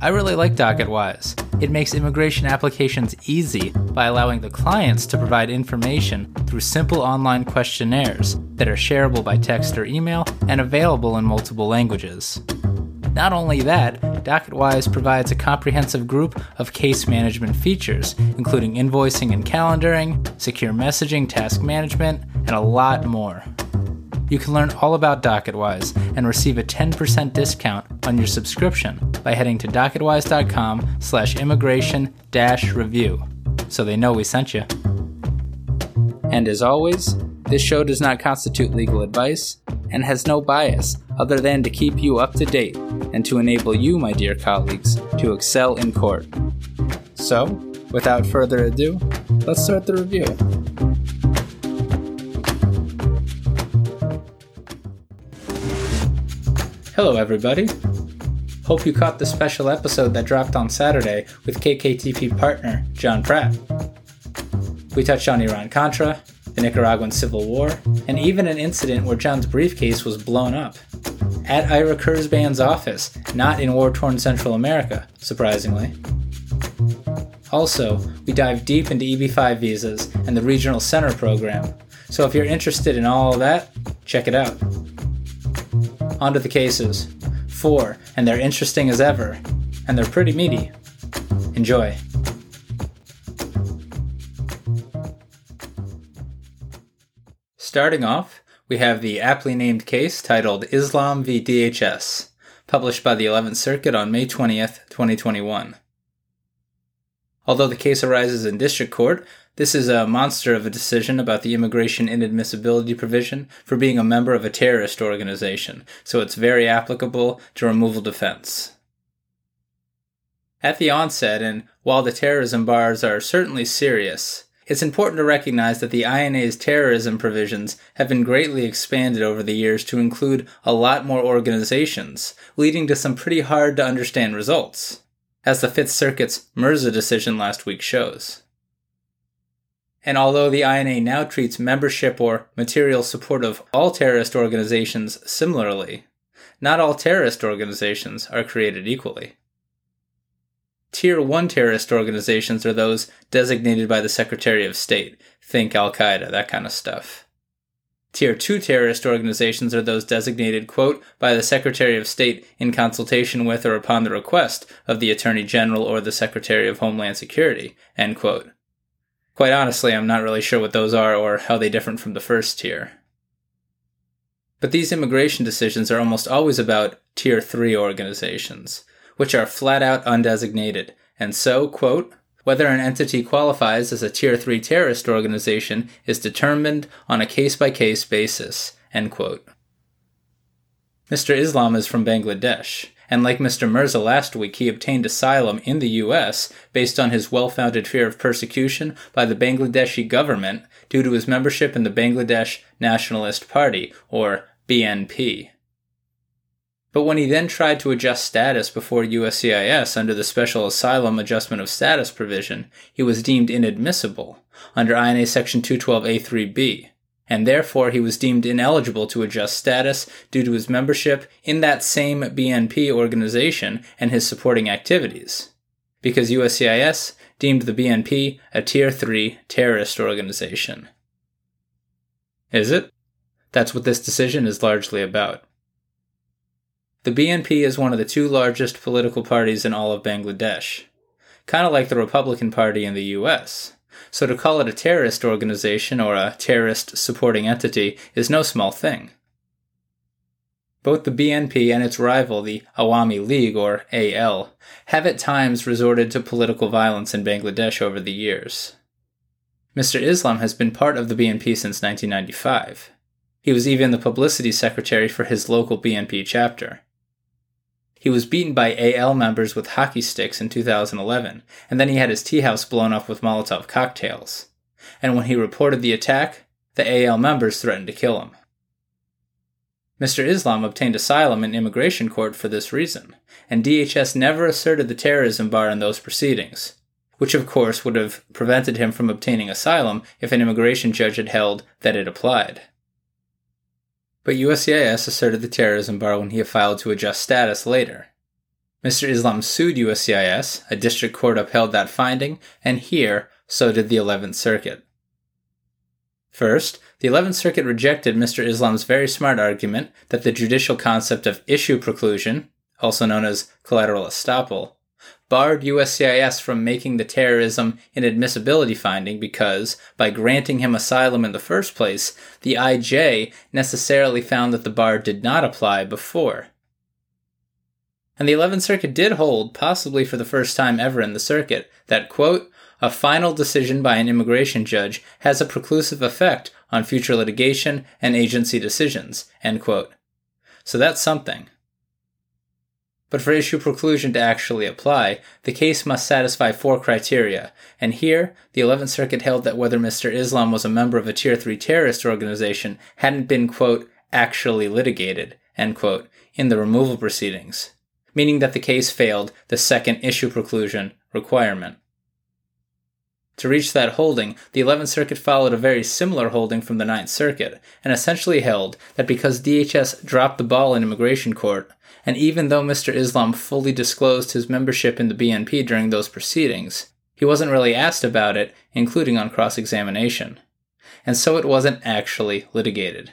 I really like DocketWise. It makes immigration applications easy by allowing the clients to provide information through simple online questionnaires that are shareable by text or email and available in multiple languages. Not only that, DocketWise provides a comprehensive group of case management features, including invoicing and calendaring, secure messaging, task management, and a lot more. You can learn all about DocketWise and receive a 10% discount on your subscription by heading to docketwise.com slash immigration dash review so they know we sent you. And as always, this show does not constitute legal advice and has no bias other than to keep you up to date and to enable you, my dear colleagues, to excel in court. So, without further ado, let's start the review. Hello, everybody. Hope you caught the special episode that dropped on Saturday with KKTP partner John Pratt. We touched on Iran Contra, the Nicaraguan Civil War, and even an incident where John's briefcase was blown up. At Ira Kurzban's office, not in war torn Central America, surprisingly. Also, we dive deep into EB 5 visas and the Regional Center program, so if you're interested in all that, check it out. On to the cases. Four, and they're interesting as ever, and they're pretty meaty. Enjoy. Starting off, we have the aptly named case titled Islam v. DHS, published by the 11th Circuit on May 20th, 2021. Although the case arises in district court, this is a monster of a decision about the immigration inadmissibility provision for being a member of a terrorist organization, so it's very applicable to removal defense. At the onset, and while the terrorism bars are certainly serious, it's important to recognize that the INA's terrorism provisions have been greatly expanded over the years to include a lot more organizations, leading to some pretty hard to understand results, as the Fifth Circuit's Mirza decision last week shows. And although the INA now treats membership or material support of all terrorist organizations similarly, not all terrorist organizations are created equally. Tier 1 terrorist organizations are those designated by the Secretary of State, think Al Qaeda, that kind of stuff. Tier 2 terrorist organizations are those designated, quote, by the Secretary of State in consultation with or upon the request of the Attorney General or the Secretary of Homeland Security, end quote. Quite honestly, I'm not really sure what those are or how they differ from the first tier. But these immigration decisions are almost always about Tier 3 organizations, which are flat out undesignated, and so, quote, whether an entity qualifies as a Tier 3 terrorist organization is determined on a case by case basis, end quote. Mr. Islam is from Bangladesh, and like Mr. Mirza last week, he obtained asylum in the U.S. based on his well founded fear of persecution by the Bangladeshi government due to his membership in the Bangladesh Nationalist Party, or BNP. But when he then tried to adjust status before USCIS under the Special Asylum Adjustment of Status provision, he was deemed inadmissible under INA Section 212A3B and therefore he was deemed ineligible to adjust status due to his membership in that same BNP organization and his supporting activities, because USCIS deemed the BNP a Tier 3 terrorist organization. Is it? That's what this decision is largely about. The BNP is one of the two largest political parties in all of Bangladesh, kind of like the Republican Party in the US. So to call it a terrorist organization or a terrorist supporting entity is no small thing. Both the BNP and its rival, the Awami League, or AL, have at times resorted to political violence in Bangladesh over the years. Mr. Islam has been part of the BNP since 1995. He was even the publicity secretary for his local BNP chapter. He was beaten by AL members with hockey sticks in 2011, and then he had his tea house blown up with Molotov cocktails. And when he reported the attack, the AL members threatened to kill him. Mr. Islam obtained asylum in immigration court for this reason, and DHS never asserted the terrorism bar in those proceedings, which of course would have prevented him from obtaining asylum if an immigration judge had held that it applied. But USCIS asserted the terrorism bar when he filed to adjust status later. Mr. Islam sued USCIS, a district court upheld that finding, and here, so did the 11th Circuit. First, the 11th Circuit rejected Mr. Islam's very smart argument that the judicial concept of issue preclusion, also known as collateral estoppel, barred USCIS from making the terrorism inadmissibility finding because, by granting him asylum in the first place, the IJ necessarily found that the bar did not apply before. And the 11th Circuit did hold, possibly for the first time ever in the circuit, that, quote, a final decision by an immigration judge has a preclusive effect on future litigation and agency decisions. End quote. So that's something. But for issue preclusion to actually apply, the case must satisfy four criteria, and here, the 11th Circuit held that whether Mr. Islam was a member of a Tier 3 terrorist organization hadn't been, quote, actually litigated, end quote, in the removal proceedings, meaning that the case failed the second issue preclusion requirement. To reach that holding, the 11th Circuit followed a very similar holding from the 9th Circuit, and essentially held that because DHS dropped the ball in immigration court, and even though Mr. Islam fully disclosed his membership in the BNP during those proceedings, he wasn't really asked about it, including on cross examination. And so it wasn't actually litigated.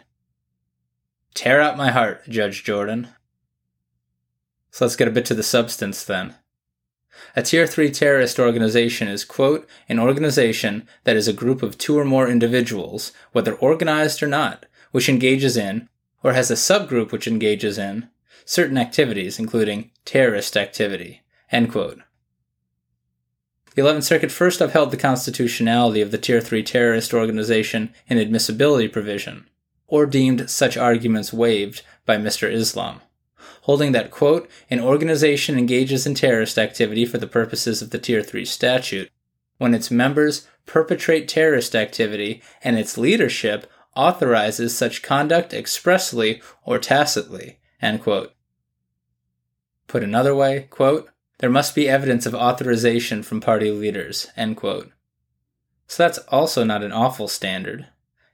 Tear out my heart, Judge Jordan. So let's get a bit to the substance then. A Tier 3 terrorist organization is, quote, an organization that is a group of two or more individuals, whether organized or not, which engages in, or has a subgroup which engages in, certain activities, including terrorist activity, end quote. The 11th Circuit first upheld the constitutionality of the Tier 3 terrorist organization inadmissibility provision, or deemed such arguments waived by Mr. Islam holding that, quote, an organization engages in terrorist activity for the purposes of the Tier 3 statute when its members perpetrate terrorist activity and its leadership authorizes such conduct expressly or tacitly, end quote. Put another way, quote, there must be evidence of authorization from party leaders, end quote. So that's also not an awful standard.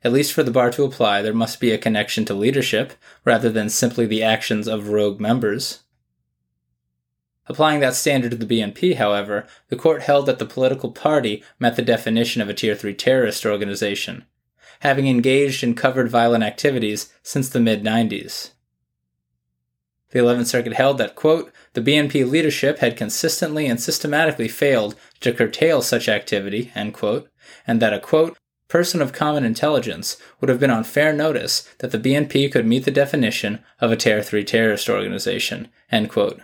At least for the bar to apply, there must be a connection to leadership, rather than simply the actions of rogue members. Applying that standard to the BNP, however, the court held that the political party met the definition of a Tier 3 terrorist organization, having engaged in covered violent activities since the mid 90s. The 11th Circuit held that, quote, the BNP leadership had consistently and systematically failed to curtail such activity, end quote, and that a, quote, person of common intelligence would have been on fair notice that the BNP could meet the definition of a Tier 3 terrorist organization. End quote.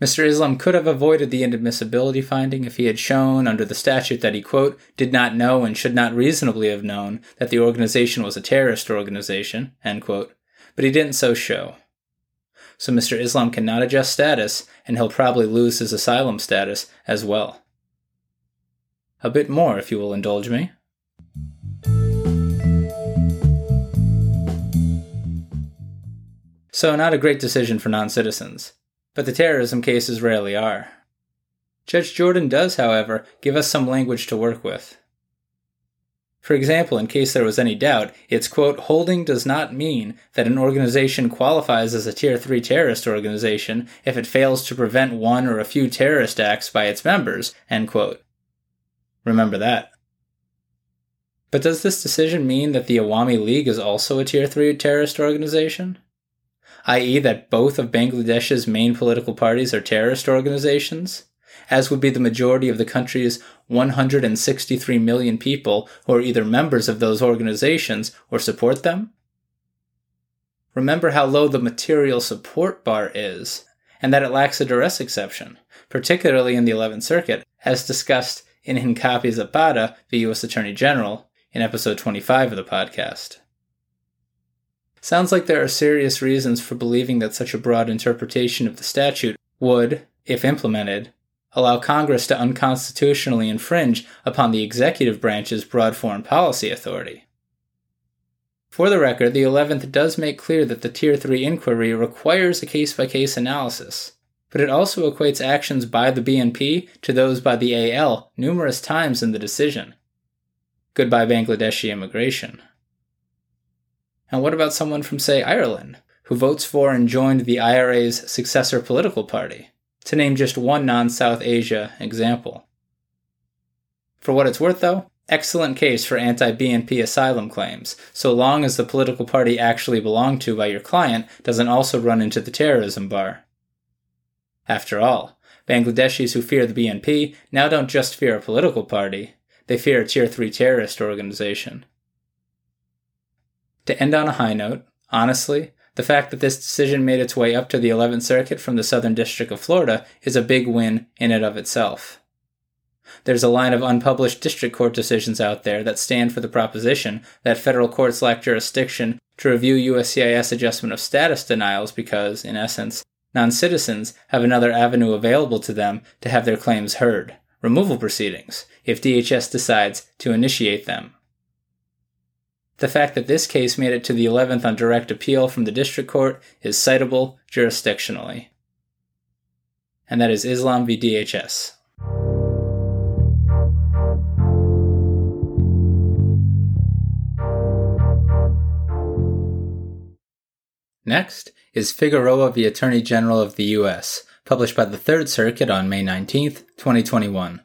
Mr. Islam could have avoided the inadmissibility finding if he had shown under the statute that he, quote, did not know and should not reasonably have known that the organization was a terrorist organization, end quote, but he didn't so show. So Mr. Islam cannot adjust status, and he'll probably lose his asylum status as well a bit more if you will indulge me. So, not a great decision for non citizens, but the terrorism cases rarely are. Judge Jordan does, however, give us some language to work with. For example, in case there was any doubt, its quote, holding does not mean that an organization qualifies as a Tier 3 terrorist organization if it fails to prevent one or a few terrorist acts by its members, end quote. Remember that. But does this decision mean that the Awami League is also a Tier 3 terrorist organization? I.e., that both of Bangladesh's main political parties are terrorist organizations? As would be the majority of the country's 163 million people who are either members of those organizations or support them? remember how low the material support bar is, and that it lacks a duress exception, particularly in the 11th Circuit, as discussed in Hincapie Zapata, the U.S. Attorney General, in episode 25 of the podcast. Sounds like there are serious reasons for believing that such a broad interpretation of the statute would, if implemented, allow Congress to unconstitutionally infringe upon the executive branch's broad foreign policy authority. For the record, the 11th does make clear that the Tier 3 inquiry requires a case by case analysis, but it also equates actions by the BNP to those by the AL numerous times in the decision. Goodbye Bangladeshi immigration. And what about someone from, say, Ireland, who votes for and joined the IRA's successor political party, to name just one non South Asia example? For what it's worth, though, excellent case for anti BNP asylum claims, so long as the political party actually belonged to by your client doesn't also run into the terrorism bar. After all, Bangladeshis who fear the BNP now don't just fear a political party, they fear a Tier 3 terrorist organization. To end on a high note, honestly, the fact that this decision made its way up to the 11th Circuit from the Southern District of Florida is a big win in and of itself. There's a line of unpublished district court decisions out there that stand for the proposition that federal courts lack jurisdiction to review USCIS adjustment of status denials because, in essence, non citizens have another avenue available to them to have their claims heard removal proceedings, if DHS decides to initiate them. The fact that this case made it to the 11th on direct appeal from the district court is citable jurisdictionally. And that is Islam v. DHS. Next is Figueroa v. Attorney General of the U.S., published by the Third Circuit on May 19, 2021.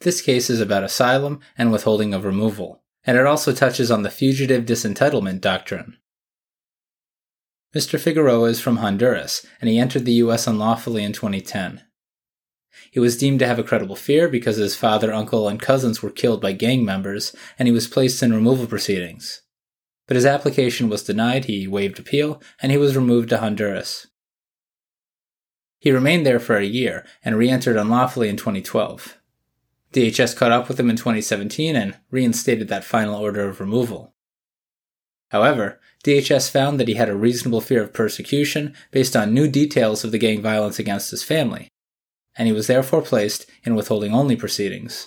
This case is about asylum and withholding of removal, and it also touches on the fugitive disentitlement doctrine. Mr. Figueroa is from Honduras, and he entered the U.S. unlawfully in 2010. He was deemed to have a credible fear because his father, uncle, and cousins were killed by gang members, and he was placed in removal proceedings but his application was denied, he waived appeal, and he was removed to Honduras. He remained there for a year and re entered unlawfully in 2012. DHS caught up with him in 2017 and reinstated that final order of removal. However, DHS found that he had a reasonable fear of persecution based on new details of the gang violence against his family, and he was therefore placed in withholding only proceedings.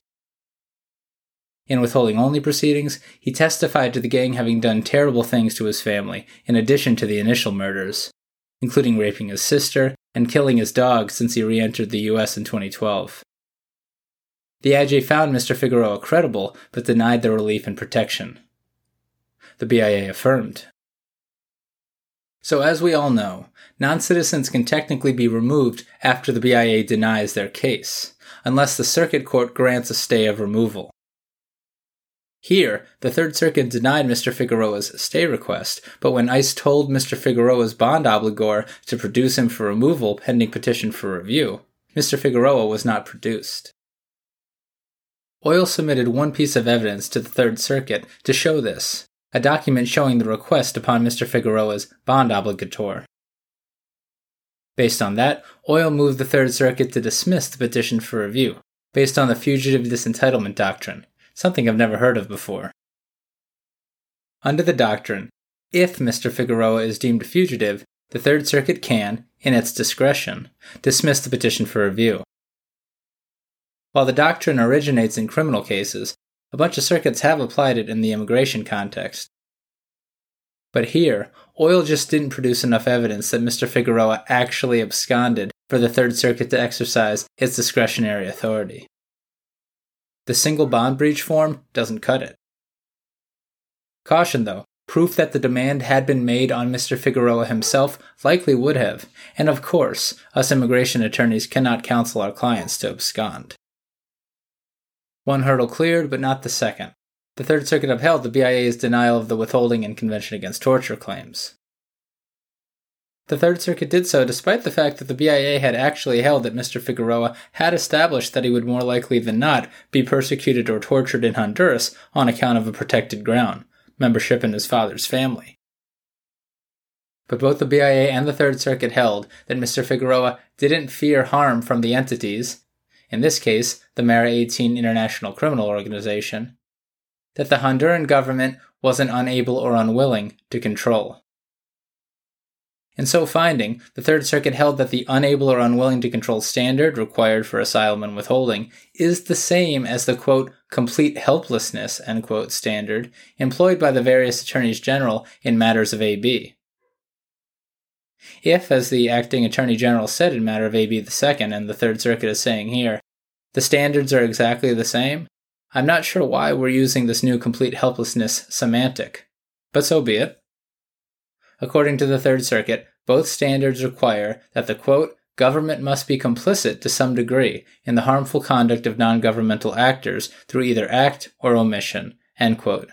In withholding only proceedings, he testified to the gang having done terrible things to his family, in addition to the initial murders, including raping his sister and killing his dog since he re entered the US in 2012. The IJ found Mr. Figueroa credible, but denied the relief and protection. The BIA affirmed. So, as we all know, non citizens can technically be removed after the BIA denies their case, unless the circuit court grants a stay of removal. Here, the Third Circuit denied Mr. Figueroa's stay request, but when ICE told Mr. Figueroa's bond obligor to produce him for removal pending petition for review, Mr. Figueroa was not produced. OIL submitted one piece of evidence to the Third Circuit to show this a document showing the request upon Mr. Figueroa's bond obligator. Based on that, OIL moved the Third Circuit to dismiss the petition for review, based on the fugitive disentitlement doctrine, something I've never heard of before. Under the doctrine, if Mr. Figueroa is deemed a fugitive, the Third Circuit can, in its discretion, dismiss the petition for review. While the doctrine originates in criminal cases, a bunch of circuits have applied it in the immigration context. But here, OIL just didn't produce enough evidence that Mr. Figueroa actually absconded for the Third Circuit to exercise its discretionary authority. The single bond breach form doesn't cut it. Caution though, proof that the demand had been made on Mr. Figueroa himself likely would have, and of course, us immigration attorneys cannot counsel our clients to abscond. One hurdle cleared, but not the second. The Third Circuit upheld the BIA's denial of the withholding and Convention Against Torture claims. The Third Circuit did so despite the fact that the BIA had actually held that Mr. Figueroa had established that he would more likely than not be persecuted or tortured in Honduras on account of a protected ground, membership in his father's family. but both the BIA and the Third Circuit held that Mr. Figueroa didn't fear harm from the entities, in this case, the Mara 18 International Criminal Organization, that the Honduran government wasn't unable or unwilling to control. In so finding, the Third Circuit held that the unable or unwilling to control standard required for asylum and withholding is the same as the quote, complete helplessness, end quote, standard employed by the various attorneys general in matters of AB. If, as the acting Attorney General said in matter of AB the second, and the Third Circuit is saying here, the standards are exactly the same, I'm not sure why we're using this new complete helplessness semantic, but so be it. According to the Third Circuit, both standards require that the quote, government must be complicit to some degree in the harmful conduct of non governmental actors through either act or omission, end quote.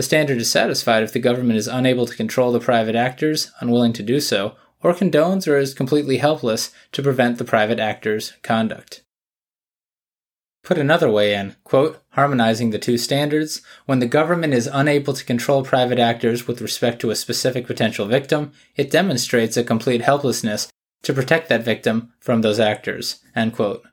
The standard is satisfied if the government is unable to control the private actors, unwilling to do so, or condones or is completely helpless to prevent the private actors' conduct. Put another way in, quote, harmonizing the two standards, when the government is unable to control private actors with respect to a specific potential victim, it demonstrates a complete helplessness to protect that victim from those actors, end quote.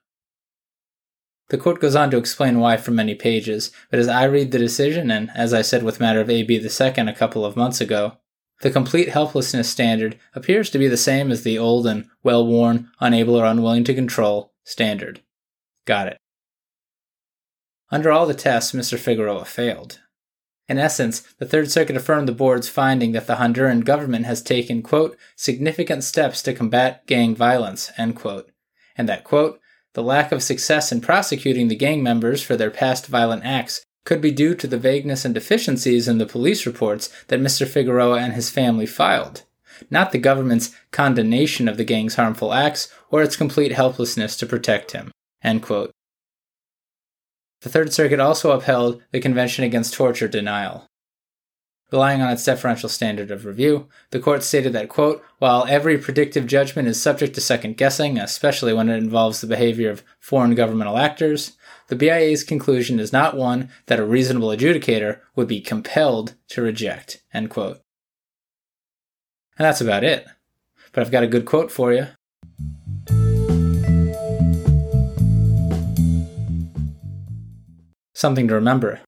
The court goes on to explain why for many pages, but as I read the decision, and as I said with matter of AB second a couple of months ago, the complete helplessness standard appears to be the same as the old and well worn, unable or unwilling to control standard. Got it. Under all the tests, Mr. Figueroa failed. In essence, the Third Circuit affirmed the board's finding that the Honduran government has taken, quote, significant steps to combat gang violence, end quote, and that, quote, the lack of success in prosecuting the gang members for their past violent acts could be due to the vagueness and deficiencies in the police reports that Mr. Figueroa and his family filed, not the government's condemnation of the gang's harmful acts or its complete helplessness to protect him. The Third Circuit also upheld the Convention Against Torture denial. Relying on its deferential standard of review, the court stated that, quote, while every predictive judgment is subject to second guessing, especially when it involves the behavior of foreign governmental actors, the BIA's conclusion is not one that a reasonable adjudicator would be compelled to reject, end quote. And that's about it. But I've got a good quote for you. Something to remember.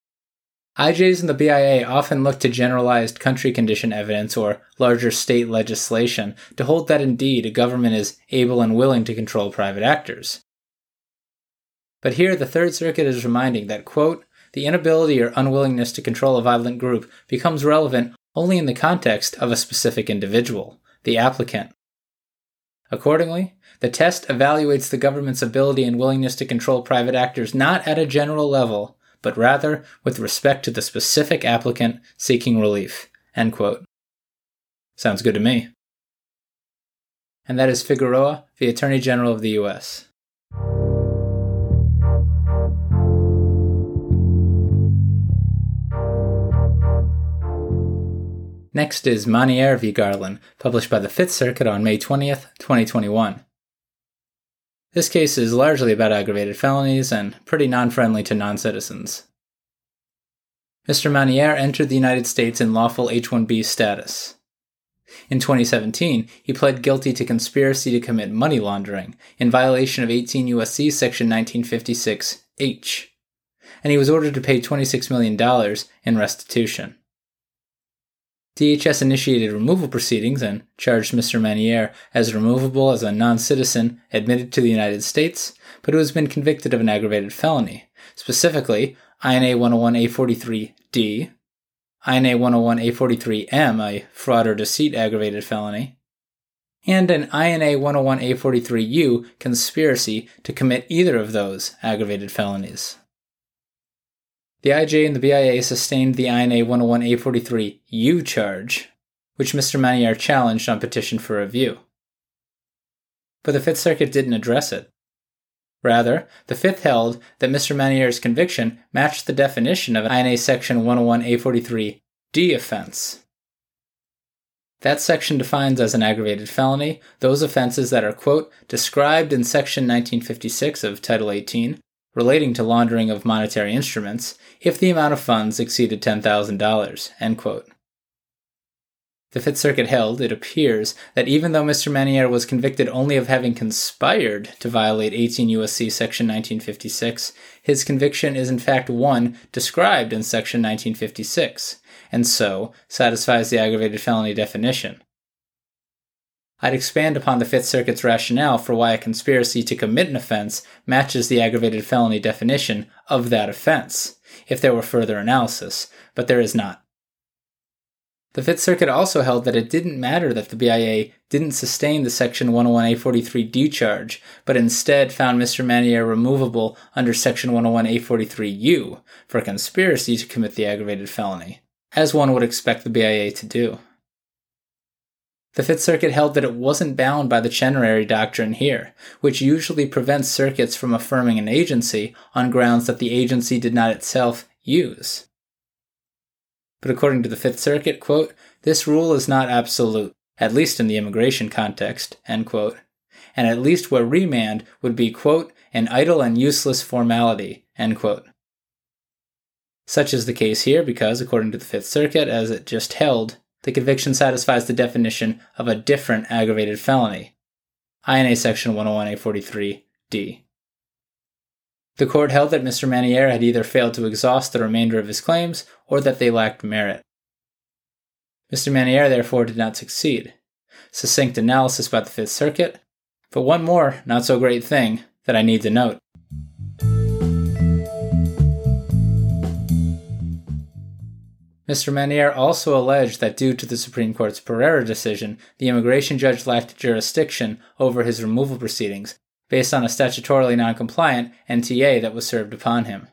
IJs and the BIA often look to generalized country condition evidence or larger state legislation to hold that indeed a government is able and willing to control private actors. But here the Third Circuit is reminding that, quote, the inability or unwillingness to control a violent group becomes relevant only in the context of a specific individual, the applicant. Accordingly, the test evaluates the government's ability and willingness to control private actors not at a general level, but rather with respect to the specific applicant seeking relief. End quote. Sounds good to me. And that is Figueroa, the Attorney General of the U.S. Next is Manier v. Garland, published by the Fifth Circuit on May 20th, 2021. This case is largely about aggravated felonies and pretty non friendly to non citizens. Mr. Manier entered the United States in lawful H 1B status. In 2017, he pled guilty to conspiracy to commit money laundering in violation of 18 U.S.C. Section 1956H, and he was ordered to pay $26 million in restitution. DHS initiated removal proceedings and charged Mr. Manier as removable as a non citizen admitted to the United States, but who has been convicted of an aggravated felony, specifically INA 101A43D, INA 101A43M, a fraud or deceit aggravated felony, and an INA 101A43U conspiracy to commit either of those aggravated felonies. The IJ and the BIA sustained the INA 101A43U charge, which Mr. Manier challenged on petition for review. But the Fifth Circuit didn't address it. Rather, the Fifth held that Mr. Manier's conviction matched the definition of an INA Section 101A43D offense. That section defines as an aggravated felony those offenses that are, quote, described in Section 1956 of Title 18 relating to laundering of monetary instruments if the amount of funds exceeded $10,000. End quote. The Fifth Circuit held, it appears, that even though Mr. Manier was convicted only of having conspired to violate 18 U.S.C. Section 1956, his conviction is in fact one described in Section 1956, and so satisfies the aggravated felony definition. I'd expand upon the Fifth Circuit's rationale for why a conspiracy to commit an offense matches the aggravated felony definition of that offense, if there were further analysis, but there is not. The Fifth Circuit also held that it didn't matter that the BIA didn't sustain the Section 101A43D charge, but instead found Mr. Manier removable under Section 101A43U for conspiracy to commit the aggravated felony, as one would expect the BIA to do. The Fifth Circuit held that it wasn't bound by the Chenery Doctrine here, which usually prevents circuits from affirming an agency on grounds that the agency did not itself use. But according to the Fifth Circuit, quote, this rule is not absolute, at least in the immigration context, end quote, and at least where remand would be, quote, an idle and useless formality, end quote. Such is the case here because, according to the Fifth Circuit, as it just held, the conviction satisfies the definition of a different aggravated felony. INA Section 101A43D. The court held that Mr. Manier had either failed to exhaust the remainder of his claims or that they lacked merit. Mr. Manier therefore did not succeed. Succinct analysis by the Fifth Circuit, but one more not so great thing that I need to note. Mr. Manier also alleged that due to the Supreme Court's Pereira decision, the immigration judge lacked jurisdiction over his removal proceedings based on a statutorily noncompliant NTA that was served upon him.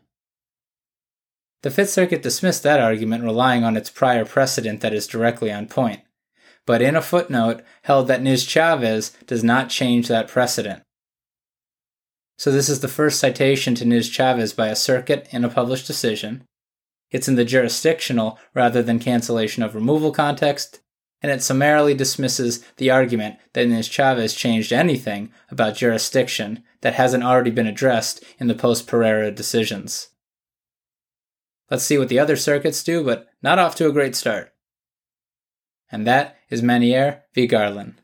The Fifth Circuit dismissed that argument relying on its prior precedent that is directly on point, but in a footnote held that Niz Chavez does not change that precedent. So this is the first citation to Niz Chavez by a circuit in a published decision. It's in the jurisdictional rather than cancellation of removal context, and it summarily dismisses the argument that Niz Chavez changed anything about jurisdiction that hasn't already been addressed in the post Pereira decisions. Let's see what the other circuits do, but not off to a great start. And that is Manier v. Garland.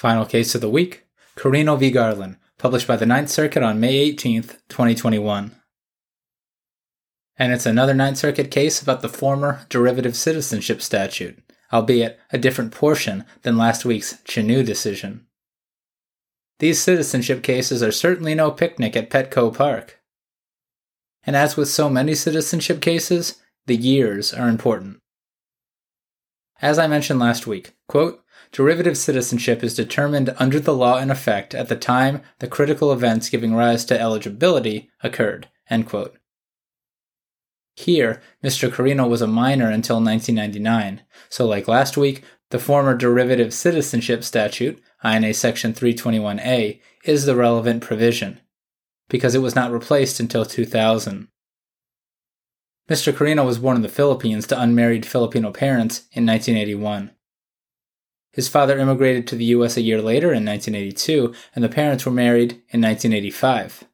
Final case of the week Carino v. Garland, published by the Ninth Circuit on May 18th, 2021. And it's another Ninth Circuit case about the former derivative citizenship statute, albeit a different portion than last week's Cheneau decision. These citizenship cases are certainly no picnic at Petco Park. And as with so many citizenship cases, the years are important. As I mentioned last week, quote, Derivative citizenship is determined under the law in effect at the time the critical events giving rise to eligibility occurred. Here, Mr. Carino was a minor until 1999, so like last week, the former derivative citizenship statute, INA Section 321A, is the relevant provision, because it was not replaced until 2000. Mr. Carino was born in the Philippines to unmarried Filipino parents in 1981. His father immigrated to the U.S. a year later in 1982, and the parents were married in 1985.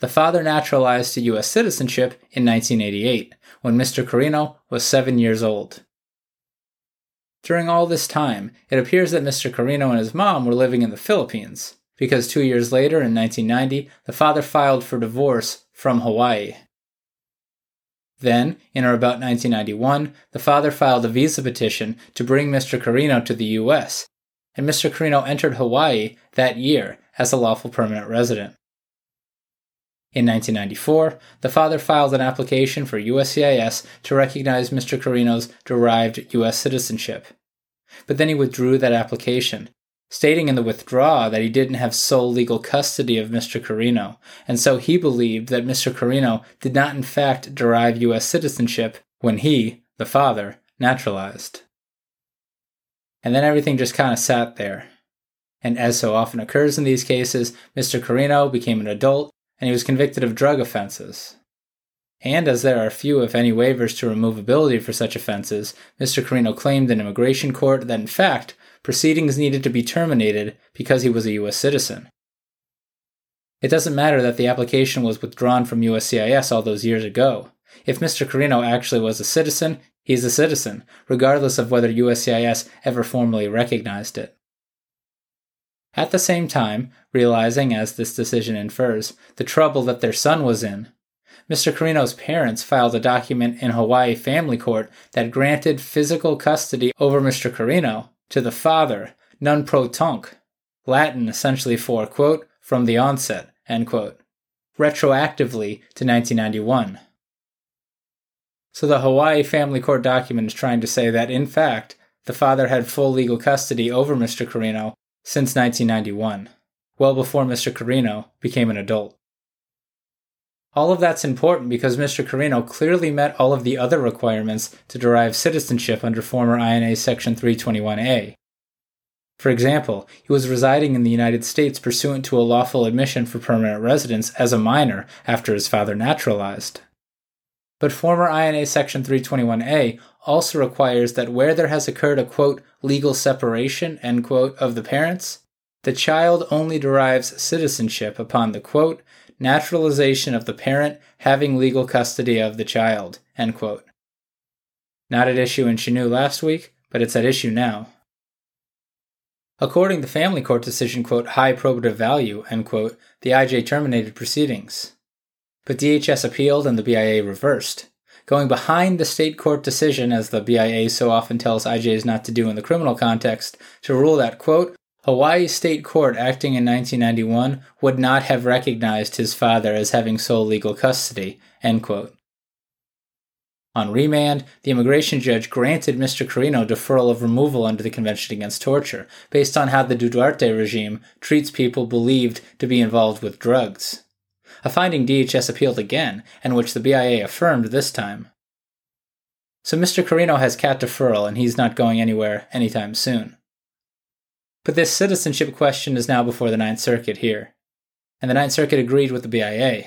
The father naturalized to U.S. citizenship in 1988, when Mr. Carino was seven years old. During all this time, it appears that Mr. Carino and his mom were living in the Philippines, because two years later, in 1990, the father filed for divorce from Hawaii. Then, in or about 1991, the father filed a visa petition to bring Mr. Carino to the U.S., and Mr. Carino entered Hawaii that year as a lawful permanent resident. In 1994, the father filed an application for USCIS to recognize Mr. Carino's derived U.S. citizenship. But then he withdrew that application, stating in the withdrawal that he didn't have sole legal custody of Mr. Carino, and so he believed that Mr. Carino did not in fact derive U.S. citizenship when he, the father, naturalized. And then everything just kind of sat there. And as so often occurs in these cases, Mr. Carino became an adult and he was convicted of drug offenses. And as there are few, if any, waivers to removability for such offenses, Mr. Carino claimed in immigration court that in fact proceedings needed to be terminated because he was a U.S. citizen. It doesn't matter that the application was withdrawn from USCIS all those years ago. If Mr. Carino actually was a citizen, he's a citizen, regardless of whether USCIS ever formally recognized it. At the same time, realizing, as this decision infers, the trouble that their son was in, Mr. Carino's parents filed a document in Hawaii Family Court that granted physical custody over Mr. Carino to the father, nunc pro tunc, Latin essentially for, quote, from the onset, end quote, retroactively to 1991. So the Hawaii Family Court document is trying to say that, in fact, the father had full legal custody over Mr. Carino since 1991, well before Mr. Carino became an adult. All of that's important because Mr. Carino clearly met all of the other requirements to derive citizenship under former INA Section 321A. For example, he was residing in the United States pursuant to a lawful admission for permanent residence as a minor after his father naturalized. But former INA Section 321A also requires that where there has occurred a quote, legal separation, end quote, of the parents, the child only derives citizenship upon the quote, naturalization of the parent having legal custody of the child. Not at issue in Cheneau last week, but it's at issue now. According to the family court decision, quote, high probative value, end quote, the IJ terminated proceedings. But DHS appealed and the BIA reversed, going behind the state court decision, as the BIA so often tells IJs not to do in the criminal context, to rule that, quote, Hawaii State Court acting in 1991 would not have recognized his father as having sole legal custody. On remand, the immigration judge granted Mr. Carino deferral of removal under the Convention Against Torture, based on how the Duterte regime treats people believed to be involved with drugs. A finding DHS appealed again, and which the BIA affirmed this time. So Mr. Carino has CAT deferral, and he's not going anywhere anytime soon. But this citizenship question is now before the Ninth Circuit here, and the Ninth Circuit agreed with the BIA.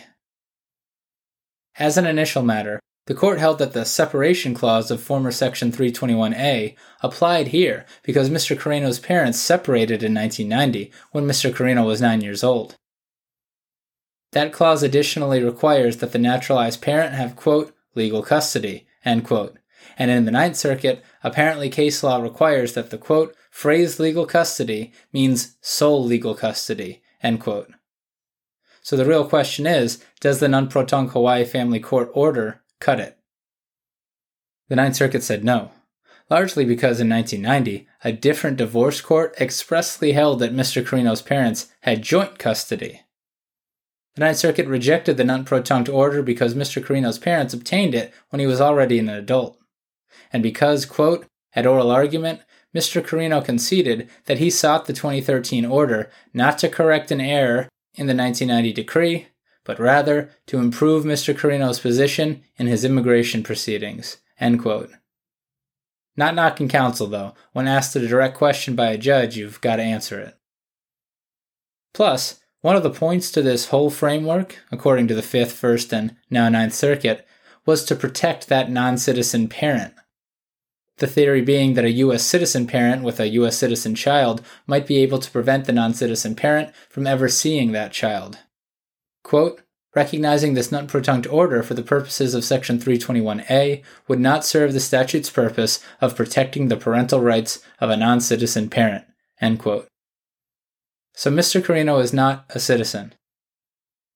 As an initial matter, the court held that the separation clause of former Section 321A applied here because Mr. Carino's parents separated in 1990 when Mr. Carino was nine years old. That clause additionally requires that the naturalized parent have, quote, legal custody, end quote. And in the Ninth Circuit, apparently case law requires that the, quote, phrase legal custody means sole legal custody, end quote. So the real question is, does the nunc pro tunc Hawaii Family Court order cut it. The Ninth Circuit said no, largely because in 1990, a different divorce court expressly held that Mr. Carino's parents had joint custody. The Ninth Circuit rejected the nunc pro tunc order because Mr. Carino's parents obtained it when he was already an adult. And because, quote, at oral argument, Mr. Carino conceded that he sought the 2013 order not to correct an error in the 1990 decree, but rather to improve Mr. Carino's position in his immigration proceedings. End quote. Not knocking counsel, though. When asked a direct question by a judge, you've got to answer it. Plus, one of the points to this whole framework, according to the Fifth, First, and now Ninth Circuit, was to protect that non citizen parent. The theory being that a U.S. citizen parent with a U.S. citizen child might be able to prevent the non citizen parent from ever seeing that child. Quote, recognizing this nunc pro tunc order for the purposes of Section 321A would not serve the statute's purpose of protecting the parental rights of a non-citizen parent. End quote. So Mr. Carino is not a citizen.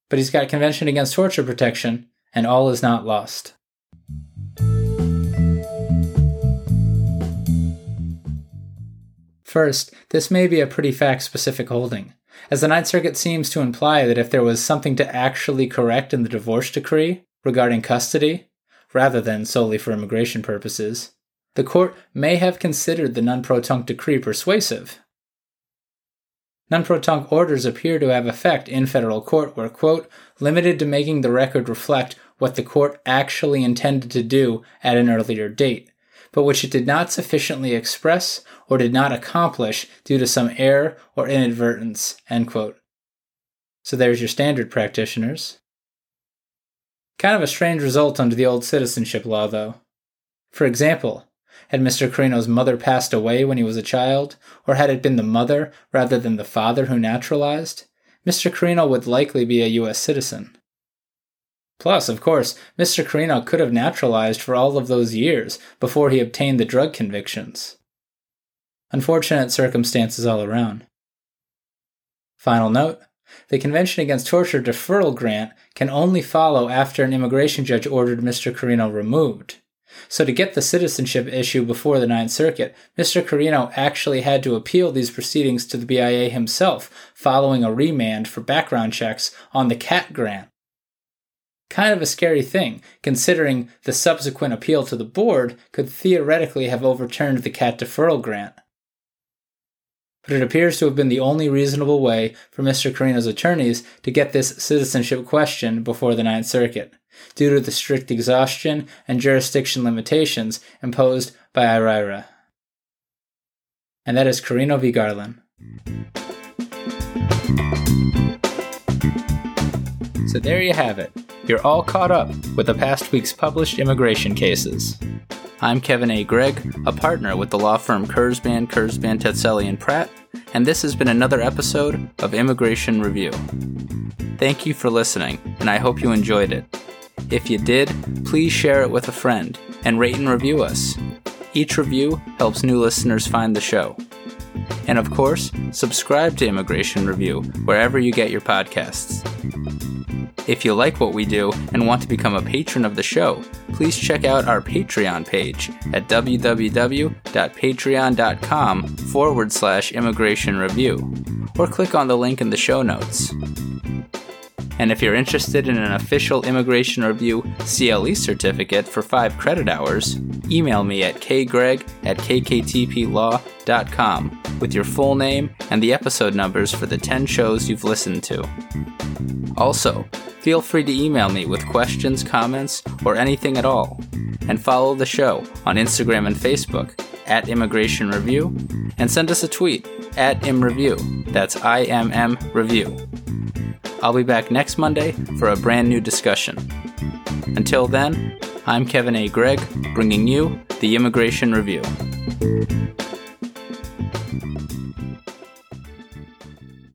But he's got Convention Against Torture protection, and all is not lost. First, this may be a pretty fact specific holding as the Ninth Circuit seems to imply that if there was something to actually correct in the divorce decree regarding custody, rather than solely for immigration purposes, the court may have considered the nunc pro tunc decree persuasive. Nunc pro tunc orders appear to have effect in federal court where, quote, limited to making the record reflect what the court actually intended to do at an earlier date, but which it did not sufficiently express or did not accomplish due to some error or inadvertence. So there's your standard practitioners. Kind of a strange result under the old citizenship law, though. For example, had Mr. Carino's mother passed away when he was a child, or had it been the mother rather than the father who naturalized, Mr. Carino would likely be a U.S. citizen. Plus, of course, Mr. Carino could have naturalized for all of those years before he obtained the drug convictions. Unfortunate circumstances all around. Final note the Convention Against Torture deferral grant can only follow after an immigration judge ordered Mr. Carino removed. So, to get the citizenship issue before the Ninth Circuit, Mr. Carino actually had to appeal these proceedings to the BIA himself, following a remand for background checks on the CAT grant. Kind of a scary thing, considering the subsequent appeal to the board could theoretically have overturned the CAT deferral grant. But it appears to have been the only reasonable way for Mr. Carino's attorneys to get this citizenship question before the Ninth Circuit due to the strict exhaustion and jurisdiction limitations imposed by IIRIRA. And that is Carino v. Garland. So there you have it. You're all caught up with the past week's published immigration cases. I'm Kevin A. Gregg, a partner with the law firm Kurzban, Kurzban, Tetzeli, and Pratt, and this has been another episode of Immigration Review. Thank you for listening, and I hope you enjoyed it. If you did, please share it with a friend and rate and review us. Each review helps new listeners find the show. And of course, subscribe to Immigration Review wherever you get your podcasts. If you like what we do and want to become a patron of the show, please check out our Patreon page at www.patreon.com forward slash immigration review, or click on the link in the show notes. And if you're interested in an official Immigration Review CLE certificate for 5 credit hours, email me at kgregg at kktplaw.com with your full name and the episode numbers for the 10 shows you've listened to. Also, feel free to email me with questions, comments, or anything at all. And follow the show on Instagram and Facebook at Immigration Review, and send us a tweet at ImmReview. That's I M M Review. I'll be back next Monday for a brand new discussion. Until then, I'm Kevin A. Gregg, bringing you the Immigration Review.